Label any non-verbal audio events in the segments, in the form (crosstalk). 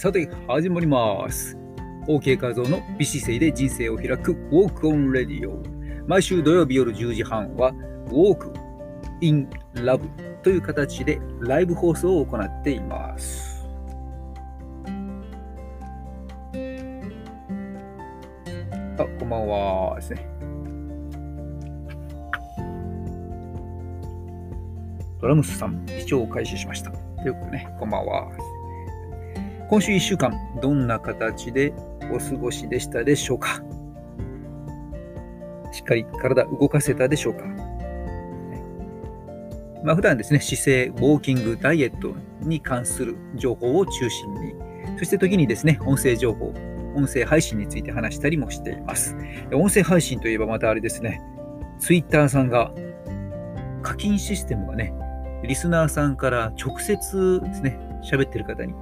さて、始まります。OK 画像の美姿勢で人生を開く Walk on Radio。毎週土曜日夜10時半は Walk in Love という形でライブ放送を行っています。あ、こんばんはですね。ドラムスさん、視聴を開始しました。ということでね、こんばんは。今週1週間、どんな形でお過ごしでしたでしょうか？しっかり体動かせたでしょうか？まあ、普段ですね、姿勢、ウォーキング、ダイエットに関する情報を中心に、そして時にですね、音声情報、音声配信について話したりもしています。音声配信といえばまたあれですね、ツイッターさんが課金システムがね、リスナーさんから直接ですね、喋ってる方に、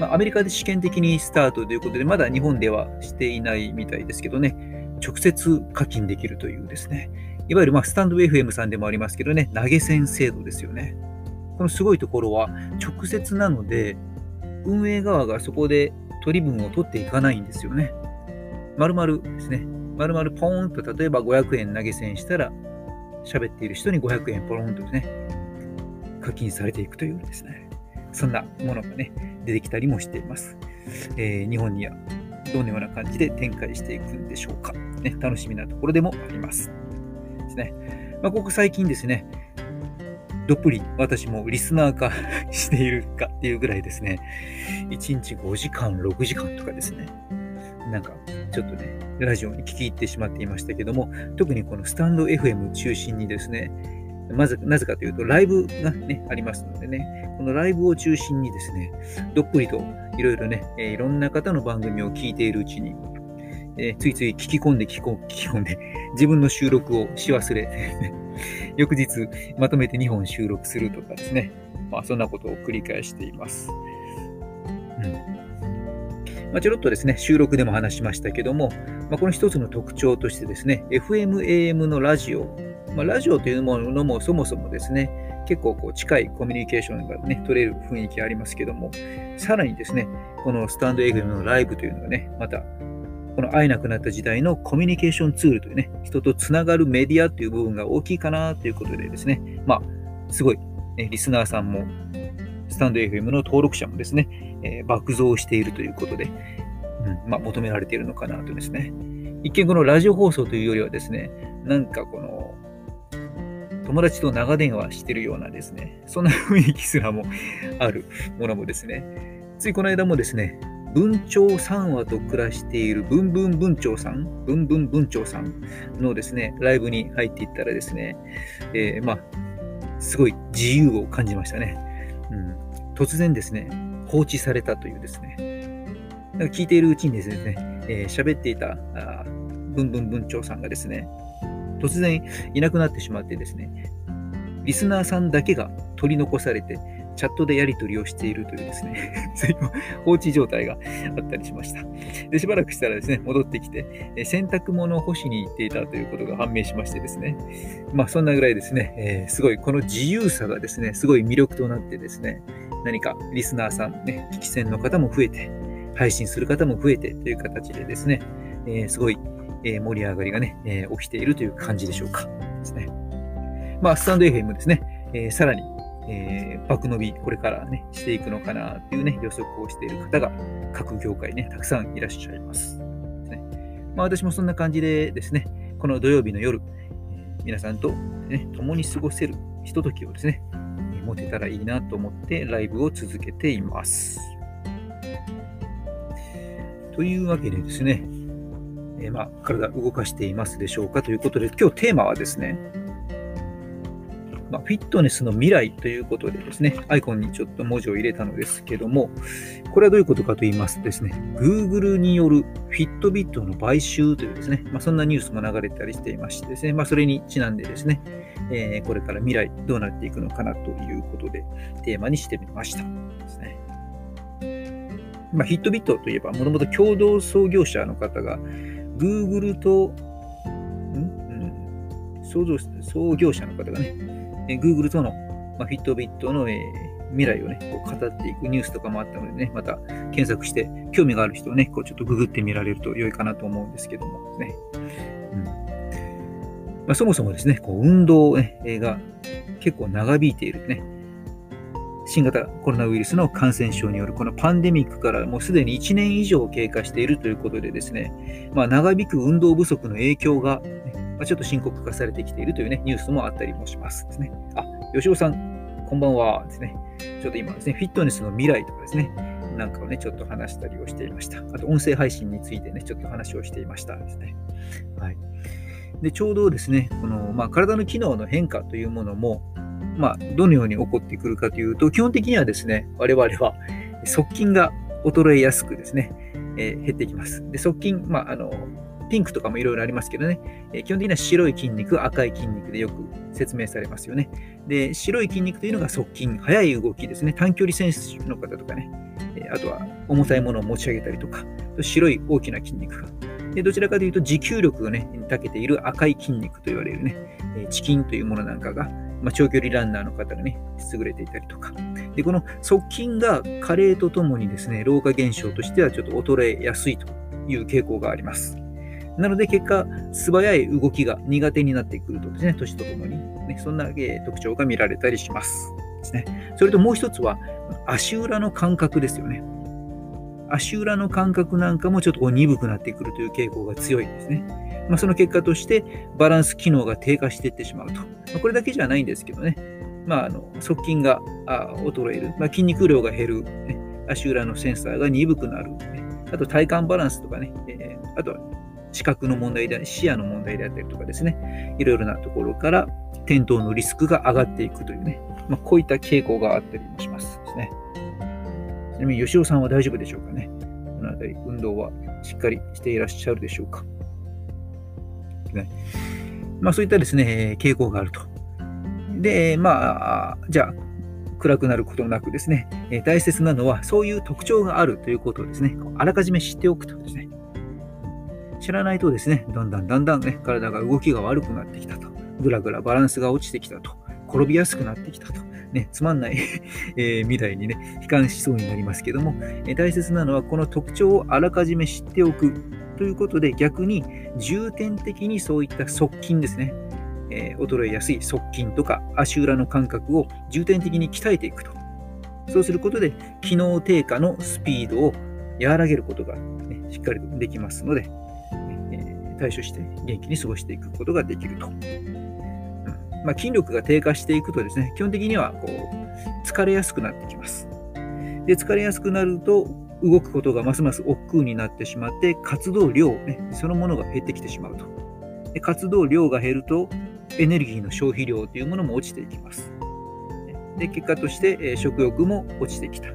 まあ、アメリカで試験的にスタートということで、まだ日本ではしていないみたいですけどね、直接課金できるというですね、いわゆるまスタンド FM さんでもありますけどね、投げ銭制度ですよね。このすごいところは直接なので、運営側がそこで取り分を取っていかないんですよね。丸々ですね、丸々ポーンと例えば500円投げ銭したら、喋っている人に500円ポロンとですね、課金されていくというですね、そんなものがね、出てきたりもしています。えー、日本にはどのような感じで展開していくんでしょうか。ね、楽しみなところでもあります。ですね。まあ、ここ最近ですね、どっぷり私もリスナー化しているかっていうぐらいですね、1日5時間、6時間とかですね、なんかちょっとね、ラジオに聞き入ってしまっていましたけども、特にこのスタンド FM 中心にですね、まず、なぜかというと、ライブがね、ありますのでね、このライブを中心にですね、どっぷりといろいろね、いろんな方の番組を聞いているうちに、えー、ついつい聞き込んで聞き込んで、(laughs) 自分の収録をし忘れ、(laughs) 翌日まとめて2本収録するとかですね、まあそんなことを繰り返しています。うん。まあ、ちょろっとですね、収録でも話しましたけども、まあ、この一つの特徴としてですね、FM、AM のラジオまあ、ラジオというものもそもそもですね、結構こう近いコミュニケーションがね、取れる雰囲気ありますけども、さらにですね、このスタンド FM のライブというのがね、また、この会えなくなった時代のコミュニケーションツールというね、人とつながるメディアという部分が大きいかなということでですね、まあ、すごい、ね、リスナーさんも、スタンド FM の登録者もですね、えー、爆増しているということで、うんまあ、求められているのかなとですね。一見このラジオ放送というよりはですね、なんかこの友達と長電話してるようなですね、そんな雰囲気すらもある (laughs) ものもですね、ついこの間もですね、文鳥3話と暮らしているブンブン文鳥さん、ブンブン文鳥さんのですね、ライブに入っていったらですね、えー、まあ、すごい自由を感じましたね。うん、突然ですね、放置されたというですね、聞いているうちにですね、えー、喋っていたブンブン文鳥さんがですね、突然いなくなってしまってですね、リスナーさんだけが取り残されて、チャットでやり取りをしているというですね、(laughs) そういう放置状態があったりしました。で、しばらくしたらですね、戻ってきて、え洗濯物を干しに行っていたということが判明しましてですね、まあそんなぐらいですね、えー、すごいこの自由さがですね、すごい魅力となってですね、何かリスナーさん、ね、聞き戦の方も増えて、配信する方も増えてという形でですね、えー、すごいえ盛り上がりがね、え起きているという感じでしょうか。ですね。まあ、スタンド FM ですね、えさらに、えー、爆伸び、これからね、していくのかなというね、予測をしている方が、各業界ね、たくさんいらっしゃいます。ですねまあ、私もそんな感じでですね、この土曜日の夜、え皆さんと、ね、共に過ごせるひとときをですね、持てたらいいなと思ってライブを続けています。というわけでですね、えー、まあ、体動かしていますでしょうかということで、今日テーマはですね、まあ、フィットネスの未来ということでですね、アイコンにちょっと文字を入れたのですけども、これはどういうことかと言いますとですね、Google によるフィットビットの買収というですね、まあ、そんなニュースも流れたりしていましてですね、まあ、それにちなんでですね、えー、これから未来どうなっていくのかなということで、テーマにしてみました。ですね。まあ、ヒットビットといえば、もともと共同創業者の方が、Google と、ん、創造創業者の方がね、Google との、まあ、フィットビットの、え未来をね、こう語っていくニュースとかもあったのでね、また検索して興味がある人をね、こうちょっとググってみられると良いかなと思うんですけどもね。うんまあ、そもそもですね、こう運動、ね、が結構長引いているね、新型コロナウイルスの感染症によるこのパンデミックからもうすでに1年以上経過しているということでですね、まあ、長引く運動不足の影響が、ね、まあ、ちょっと深刻化されてきているというね、ニュースもあったりもしますですね。あ、吉尾さん、こんばんはですね。ちょっと今ですね、フィットネスの未来とかですね、なんかをね、ちょっと話したりをしていました。あと、音声配信についてね、ちょっと話をしていましたですね。はい。で、ちょうどですね、この、まあ、体の機能の変化というものも、まあ、どのように起こってくるかというと、基本的にはですね、我々は側筋が衰えやすくですね、えー、減っていきます。で、側筋、まあ、あの、ピンクとかもいろいろありますけどね、えー、基本的には白い筋肉、赤い筋肉でよく説明されますよね。で、白い筋肉というのが側筋、速い動きですね。短距離選手の方とかね、えー、あとは重たいものを持ち上げたりとか、白い大きな筋肉が。でどちらかというと持久力がね、長けている赤い筋肉と言われるね、えー、チキンというものなんかが、まあ、長距離ランナーの方がね、優れていたりとか。で、この側筋が加齢とともにですね、老化現象としてはちょっと衰えやすいという傾向があります。なので結果、素早い動きが苦手になってくるとですね、年とともに、ね、そんな、え特徴が見られたりします。ですね。それともう一つは、足裏の感覚ですよね。足裏の感覚なんかもちょっとこう鈍くなってくるという傾向が強いんですね。まあ、その結果としてバランス機能が低下していってしまうと。ま、これだけじゃないんですけどね。まあ、あの側筋が衰える、まあ、筋肉量が減る、ね、足裏のセンサーが鈍くなる、ね、あと体幹バランスとかね、えー、あとは視覚の問題で、視野の問題であったりとかですね、いろいろなところから転倒のリスクが上がっていくというね、まあ、こういった傾向があったりもしますですね。ちなみに吉尾さんは大丈夫でしょうかね。このあたり、運動はしっかりしていらっしゃるでしょうか。ね。まあそういったですね、傾向があると。で、まあ、じゃあ、暗くなることなくですね、大切なのはそういう特徴があるということをですね、あらかじめ知っておくとですね、知らないとですね、だんだんだんだんね、体が動きが悪くなってきたと。ぐらぐらバランスが落ちてきたと。転びやすくなってきたと。ね、つまんない (laughs) えー、未来にね、悲観しそうになりますけども、えー、大切なのはこの特徴をあらかじめ知っておくということで、逆に重点的にそういった側筋ですね、えー、衰えやすい側筋とか足裏の感覚を重点的に鍛えていくと。そうすることで、機能低下のスピードを和らげることが、ね、しっかりできますので、え、対処して元気に過ごしていくことができると。まあ、筋力が低下していくとですね、基本的にはこう疲れやすくなってきます。で、疲れやすくなると、動くことがますます億劫になってしまって、活動量、ね、そのものが減ってきてしまうと。で活動量が減ると、エネルギーの消費量というものも落ちていきます。で結果として、え食欲も落ちてきた。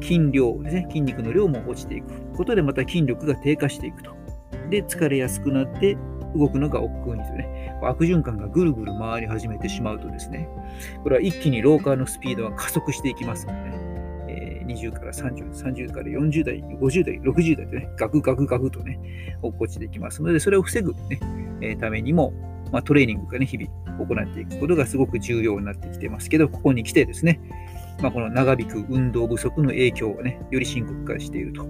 筋量ですね、筋肉の量も落ちていくことで、また筋力が低下していくと。で、疲れやすくなって、動くのが億劫にでするね。悪循環がぐるぐる回り始めてしまうとですね、これは一気に老化のスピードが加速していきますのでね。20から30、30から40代、50代、60代とね、ガクガクガクとね、落っこちていきますので、それを防ぐ、ねえー、ためにも、まあ、トレーニングがね、日々行っていくことがすごく重要になってきてますけど、ここに来てですね、まあ、この長引く運動不足の影響がね、より深刻化していると。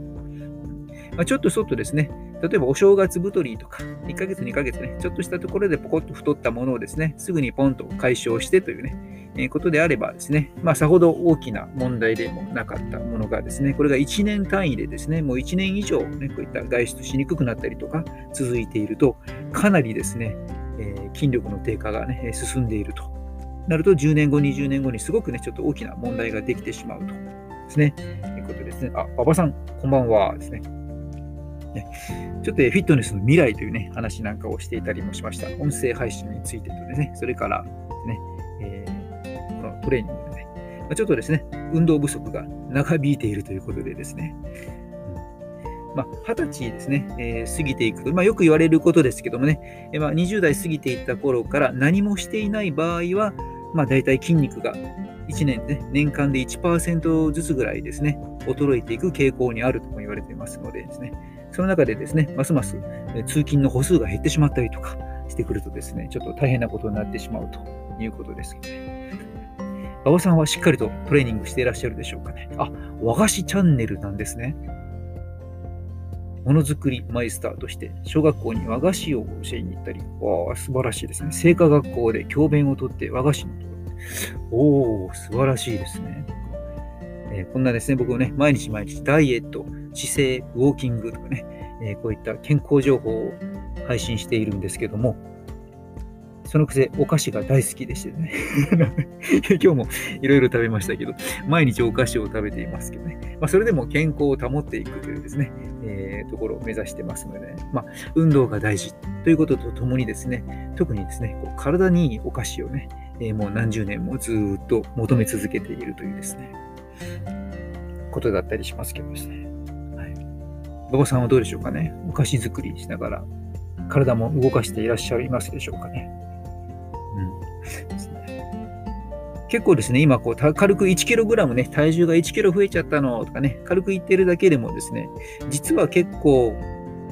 まあ、ちょっと外ですね、例えばお正月太りとか、1ヶ月2ヶ月ね、ちょっとしたところでポコッと太ったものをですね、すぐにポンと解消してというね、えことであればですね、まあ、さほど大きな問題でもなかったものがですね、これが1年単位でですね、もう1年以上、ね、こういった外出しにくくなったりとか続いていると、かなりですね、えー、筋力の低下がね、進んでいると。なると、10年後、20年後にすごくね、ちょっと大きな問題ができてしまうと。ですね。ということですね。あ、馬場さん、こんばんは。ですね。ね、ちょっとフィットネスの未来というね、話なんかをしていたりもしました。音声配信についてとね、それからね、えートレーニングでね、ま、ちょっとですね、運動不足が長引いているということでですね、まあ、20歳ですね、えー、過ぎていく、まあ、よく言われることですけどもね、えー、まあ、20代過ぎていった頃から何もしていない場合は、まあ、大体筋肉が1年で、ね、年間で1%ずつぐらいですね、衰えていく傾向にあるとも言われていますのでですね、その中でですね、ますます通勤の歩数が減ってしまったりとかしてくるとですね、ちょっと大変なことになってしまうということですけどね。馬場さんはしっかりとトレーニングしていらっしゃるでしょうかね。あ、和菓子チャンネルなんですね。ものづくりマイスターとして小学校に和菓子を教えに行ったり、わあ、素晴らしいですね。製菓学校で教鞭をとって和菓子のところ。おお、素晴らしいですね。えー、こんなですね、僕もね、毎日毎日ダイエット、姿勢、ウォーキングとかね、えー、こういった健康情報を配信しているんですけども、そのくせお菓子が大好きでしてね。(laughs) 今日もいろいろ食べましたけど、毎日お菓子を食べていますけどね。まあ、それでも健康を保っていくというですね、えー、ところを目指してますので、ね、まあ、運動が大事ということとともにですね、特にですね、こう体にいいお菓子をね、えー、もう何十年もずっと求め続けているというですね、ことだったりしますけどですね。はい。馬場さんはどうでしょうかね。お菓子作りしながら、体も動かしていらっしゃいますでしょうかね。うん結構ですね、今こう、軽く 1kg ね、体重が 1kg 増えちゃったのとかね、軽く言ってるだけでもですね、実は結構、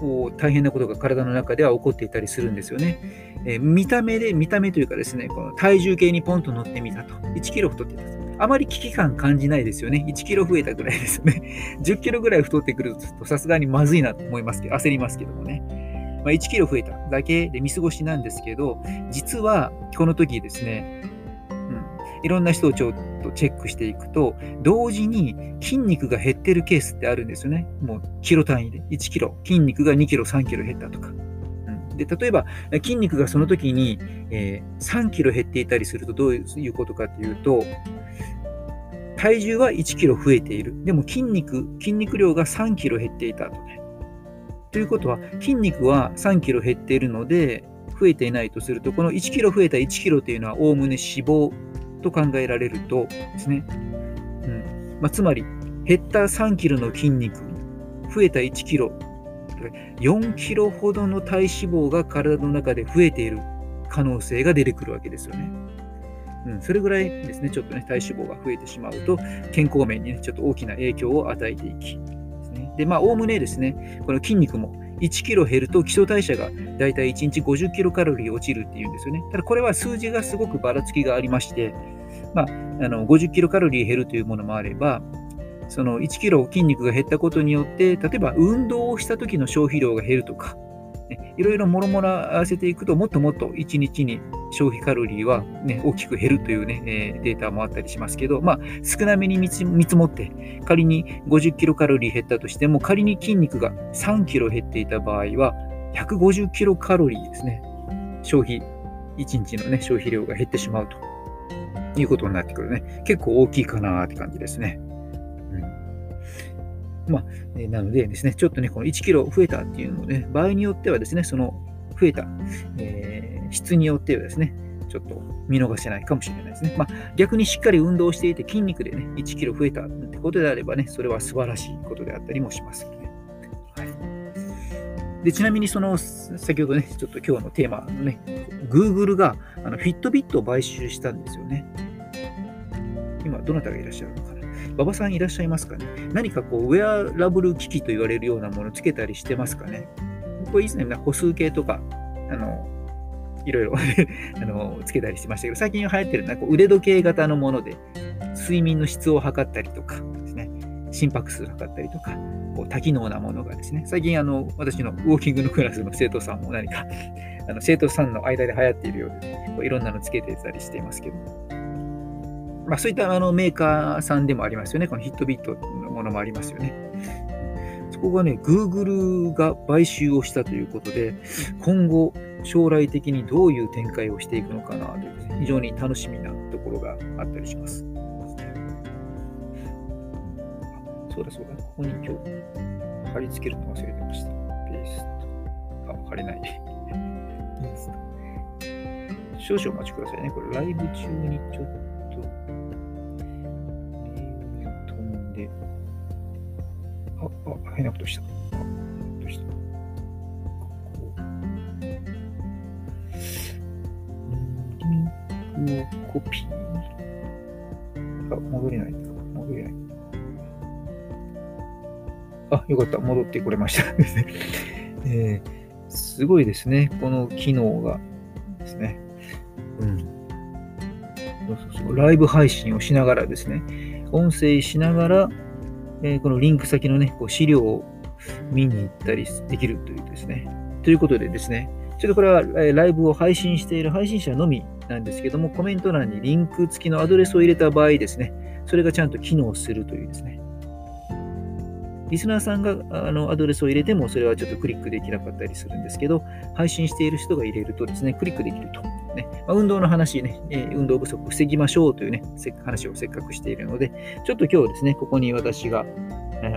こう大変なことが体の中では起こっていたりするんですよね。えー、見た目で、見た目というかですね、この体重計にポンと乗ってみたと。1キロ太ってた。あまり危機感感じないですよね。1キロ増えたぐらいですね。(laughs) 10キロぐらい太ってくるとさすがにまずいなと思いますけど、焦りますけどもね。まあ、1キロ増えただけで見過ごしなんですけど、実はこの時ですね、いろんな人をちょっとチェックしていくと、同時に筋肉が減ってるケースってあるんですよね。もうキロ単位で。1キロ。筋肉が2キロ、3キロ減ったとか。で例えば、筋肉がその時に、えー、3キロ減っていたりするとどういうことかというと、体重は1キロ増えている。でも筋肉、筋肉量が3キロ減っていたとね。ということは、筋肉は3キロ減っているので、増えていないとすると、この1キロ増えた1キロというのは、おおむね脂肪と考えられるとですね、うんまあ、つまり減った3キロの筋肉増えた1キロ4キロほどの体脂肪が体の中で増えている可能性が出てくるわけですよね。うん、それぐらいですね、ちょっとね、体脂肪が増えてしまうと、健康面にね、ちょっと大きな影響を与えていき、ですね。で、まあ、おおむねですね、この筋肉も1キロ減ると基礎代謝がだいたい1日50キロカロリー落ちるっていうんですよね。ただこれは数字がすごくばらつきがありまして、まあ、あの50キロカロリー減るというものもあれば、その1キロ筋肉が減ったことによって、例えば運動をした時の消費量が減るとか、ね、いろいろもろもろ合わせていくと、もっともっと1日に消費カロリーは、ね、大きく減るという、ね、え、データもあったりしますけど、まあ、少なめに見積もって、仮に50キロカロリー減ったとしても、仮に筋肉が3キロ減っていた場合は、150キロカロリーですね、消費、1日の、ね、消費量が減ってしまうということになってくるね。結構大きいかなって感じですね。まあ、えなのでですね、ちょっとね、この1キロ増えたっていうのもね、場合によってはですね、その増えた、えー、質によってはですね、ちょっと見逃せないかもしれないですね。まあ、逆にしっかり運動していて筋肉でね、1キロ増えたってことであればね、それは素晴らしいことであったりもしますね。はい、でちなみにその、先ほどね、ちょっと今日のテーマのね、Google があのフィットビットを買収したんですよね。今、どなたがいらっしゃるのかな？馬場さんいらっしゃいますかね？何かこう、ウェアラブル機器と言われるようなものつけたりしてますかね？これ以前、歩数計とか、あの、いろいろ (laughs) あのつけたりしてましたけど、最近流行ってるのはこう腕時計型のもので、睡眠の質を測ったりとかですね、心拍数を測ったりとか、こう多機能なものがですね、最近あの私のウォーキングのクラスの生徒さんも何か (laughs) あの生徒さんの間で流行っているようで、こういろんなのつけてたりしていますけど、まあ、そういったあのメーカーさんでもありますよね。このヒットビットのものもありますよね。そこがね、Google が買収をしたということで、今後、将来的にどういう展開をしていくのかなという、ね、非常に楽しみなところがあったりします。そうだそうだ、ここに今日貼り付けるの忘れてました。ペースト。あ、貼れない。ペースト。少々お待ちくださいね。これライブ中にちょっとあ、変なことした。あ、どうした？こう。リンクをコピー。あ、戻れない。戻れない。あ、よかった。戻ってこれました。(laughs) えー、すごいですね。この機能がですね。うん。そうそうそう。ライブ配信をしながらですね、音声しながら、えー、このリンク先のね、こう資料を見に行ったりできるというですね。ということでですね、ちょっとこれはライブを配信している配信者のみなんですけども、コメント欄にリンク付きのアドレスを入れた場合ですね、それがちゃんと機能するというですね。リスナーさんがあのアドレスを入れても、それはちょっとクリックできなかったりするんですけど、配信している人が入れるとですね、クリックできると。ねまあ、運動の話ね、えー、運動不足を防ぎましょうというね、話をせっかくしているので、ちょっと今日ですね、ここに私が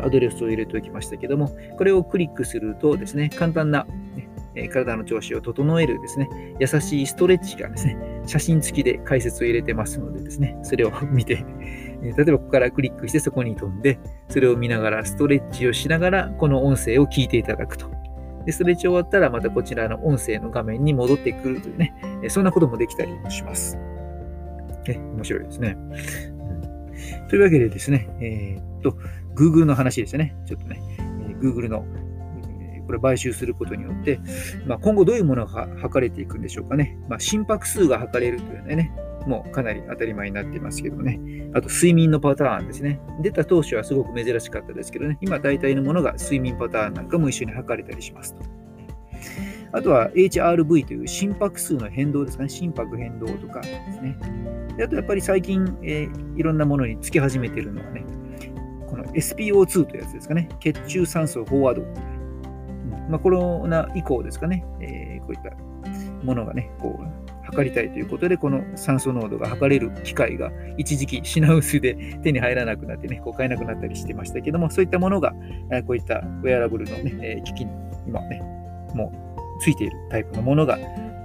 アドレスを入れておきましたけども、これをクリックするとですね、簡単な、ね、え体の調子を整えるですね、優しいストレッチがですね、写真付きで解説を入れてますのでですね、それを見て、例えばここからクリックしてそこに飛んで、それを見ながらストレッチをしながら、この音声を聞いていただくと。で、ストレッチ終わったらまたこちらの音声の画面に戻ってくるというね、そんなこともできたりもします。え、面白いですね。というわけでですね、えー、っと、Google の話ですね。ちょっとね、Google のこれ買収することによって、まあ、今後どういうものが測れていくんでしょうかね。まあ、心拍数が測れるというね、もうかなり当たり前になっていますけどね。あと、睡眠のパターンですね。出た当初はすごく珍しかったですけどね、今大体のものが睡眠パターンなんかも一緒に測れたりしますと。あとは HRV という心拍数の変動ですかね。心拍変動とかですね。であとやっぱり最近、えー、いろんなものにつき始めてるのはね、この SPO2 というやつですかね。血中酸素飽和度。まあ、コロナ以降ですかね、えー、こういったものがね、こう測りたいということで、この酸素濃度が測れる機械が一時期品薄で手に入らなくなってね、こう買えなくなったりしてましたけども、そういったものが、こういったウェアラブルのね、機器に今ね、もうついているタイプのものが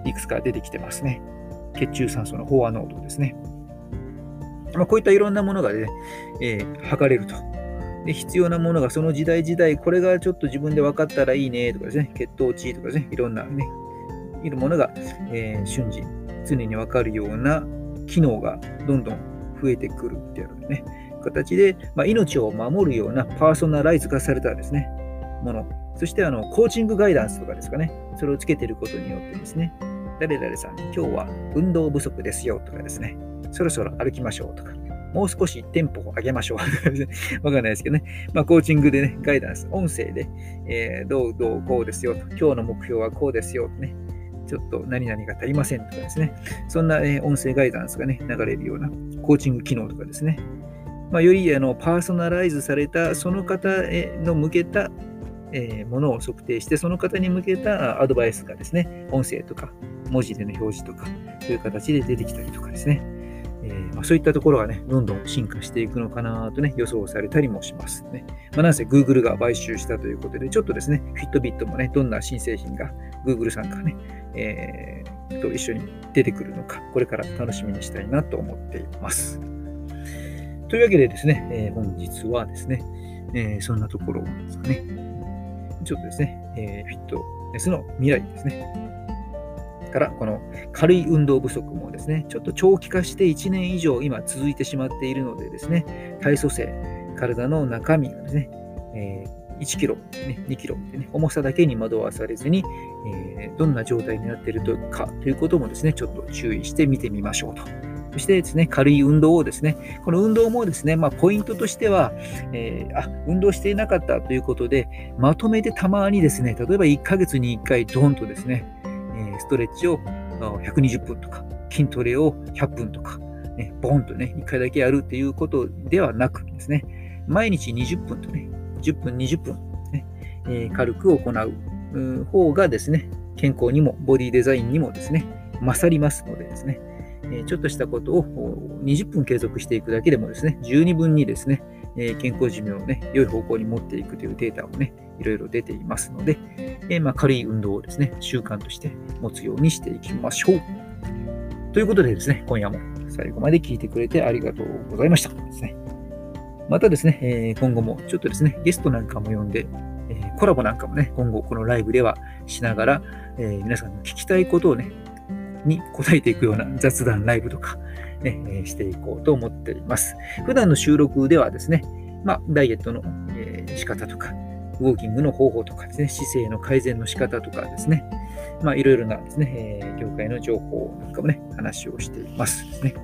いくつか出てきてますね。血中酸素の飽和濃度ですね。まあ、こういったいろんなものがね、えー、測れると。で必要なものがその時代時代、これがちょっと自分で分かったらいいねとかですね、血糖値とかですね、いろんなね、いるものが、えー、瞬時、常に分かるような機能がどんどん増えてくるっていうね、形で、まあ、命を守るようなパーソナライズ化されたですね、もの。そしてあのコーチングガイダンスとかですかね、それをつけてることによってですね、誰々さん、今日は運動不足ですよとかですね、そろそろ歩きましょうとか、もう少しテンポを上げましょう。(laughs) わかんないですけどね。まあ、コーチングでね、ガイダンス、音声で、えー、どうどうこうですよと、今日の目標はこうですよとね、ちょっと何々が足りませんとかですね、そんな、え音声ガイダンスがね、流れるようなコーチング機能とかですね、まあ、よりあのパーソナライズされた、その方への向けた、えものを測定して、その方に向けたアドバイスがですね、音声とか文字での表示とか、そういう形で出てきたりとかですね、えー、まあ、そういったところがね、どんどん進化していくのかなとね、予想されたりもしますね。まあ、なんせ Google が買収したということで、ちょっとですね、フィットビットもね、どんな新製品が Google さんからね、えー、と一緒に出てくるのか、これから楽しみにしたいなと思っています。というわけでですね、えー、本日はですね、えー、そんなところですかね。ちょっとですね、えフィットネスの未来ですね。から、この軽い運動不足もですね、ちょっと長期化して1年以上今続いてしまっているのでですね、体組成、体の中身がですね、えー、1キロ、ね、2キロね、重さだけに惑わされずに、えー、どんな状態になっているかということもですね、ちょっと注意して見てみましょうと。そしてですね、軽い運動をですね、この運動もですね、まあ、ポイントとしては、えー、あ、運動していなかったということで、まとめてたまにですね、例えば1ヶ月に1回ドンとですね、えストレッチを120分とか、筋トレを100分とか、ね、ボンとね、1回だけやるっていうことではなくですね、毎日20分とね、10分、20分、ねえー、軽く行う方がですね、健康にもボディデザインにもですね、勝りますのでですね、えちょっとしたことを20分継続していくだけでもですね、十二分にですね、え健康寿命をね、良い方向に持っていくというデータをね、いろいろ出ていますので、えまあ、軽い運動をですね、習慣として持つようにしていきましょう。ということでですね、今夜も最後まで聞いてくれてありがとうございました。ですね、またですね、え今後もちょっとですね、ゲストなんかも呼んで、えコラボなんかもね、今後このライブではしながら、え皆さんの聞きたいことをね、に答えていくような雑談ライブとか、ね、していこうと思っています。普段の収録ではですね、まあ、ダイエットの、え仕方とか、ウォーキングの方法とかですね、姿勢の改善の仕方とかですね、まあ、いろいろなですね、え業界の情報なんかもね、話をしていますですね。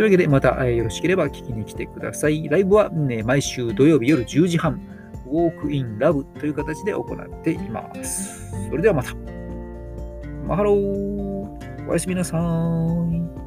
というわけで、また、えよろしければ聞きに来てください。ライブは、ね、毎週土曜日夜10時半、ウォークインラブという形で行っています。それではまた。マハロー。おやすみなさい。